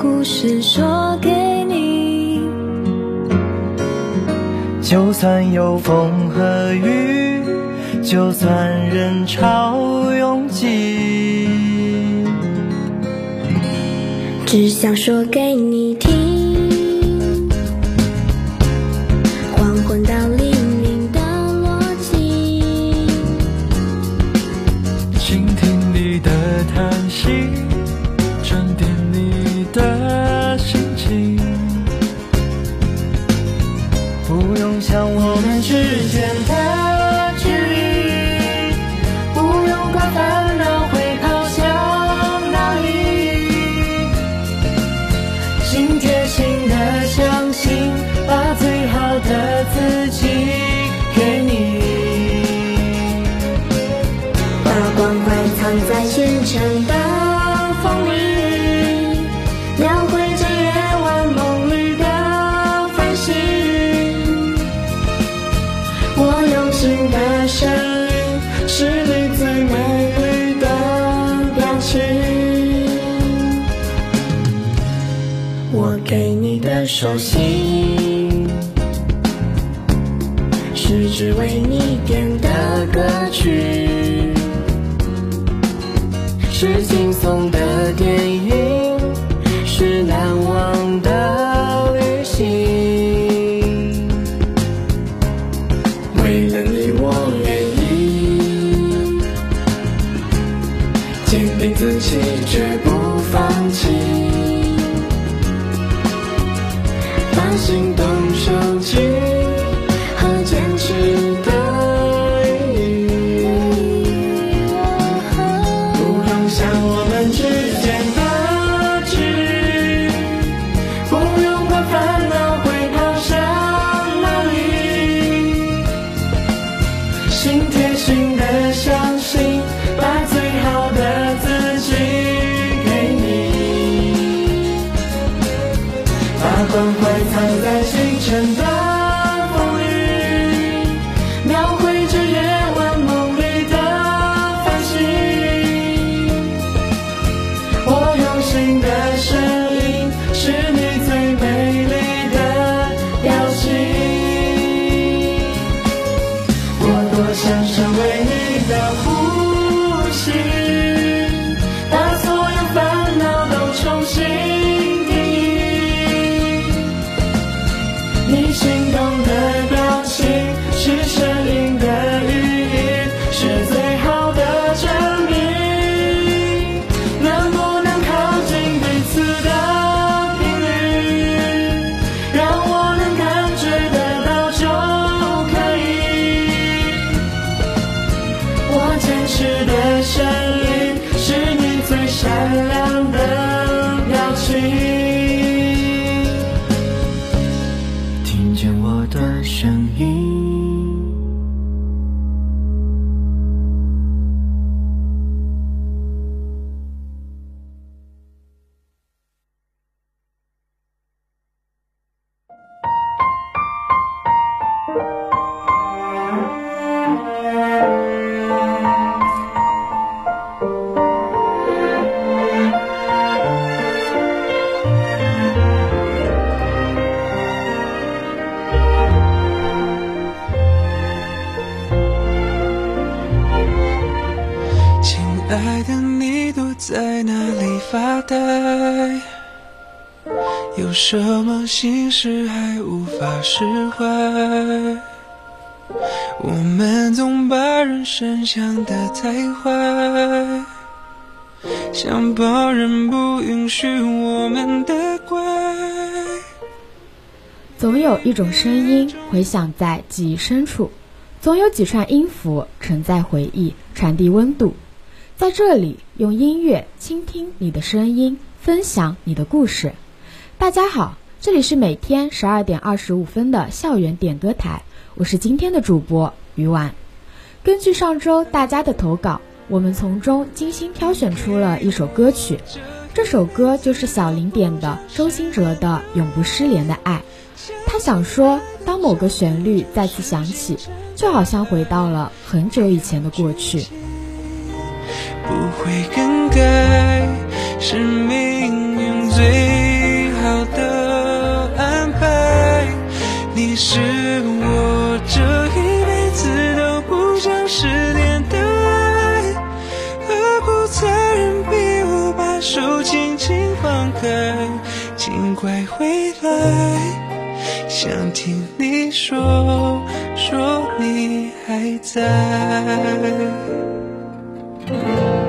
故事说给你。就算有风和雨，就算人潮拥挤，只想说给你听。手心，是只为你点的歌曲。是轻松的电影，是难忘的心动收集和坚持的意义。不用想我们之间的距离，不用管烦恼会跑向哪里。心贴心的相信，把最好的善良的表情。爱的，你躲在哪里发呆？有什么心事还无法释怀？我们总把人生想得太坏，想抱人不允许我们的乖。总有一种声音回响在记忆深处，总有几串音符承载回忆，传递温度。在这里，用音乐倾听你的声音，分享你的故事。大家好，这里是每天十二点二十五分的校园点歌台，我是今天的主播于婉。根据上周大家的投稿，我们从中精心挑选出了一首歌曲，这首歌就是小林点的周兴哲的《永不失联的爱》。他想说，当某个旋律再次响起，就好像回到了很久以前的过去。不会更改是命运最好的安排你是我这一辈子都不想失联的爱。何苦残忍逼我把手轻轻放开请快回来想听你说说你还在。Thank you.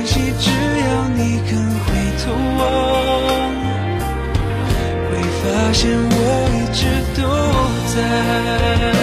可惜只要你肯回头望会发现我一直都在。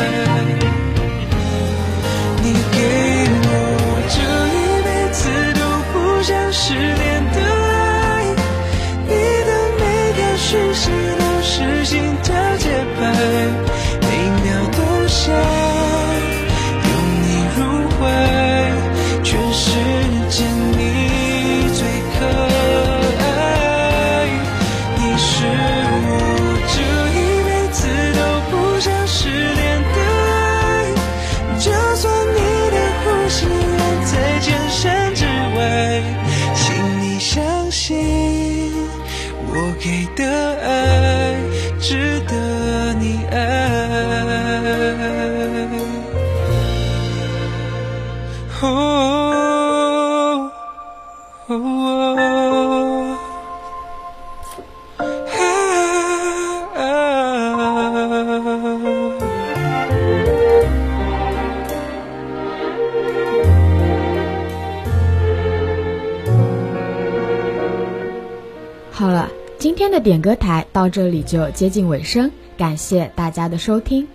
的点歌台到这里就接近尾声，感谢大家的收听。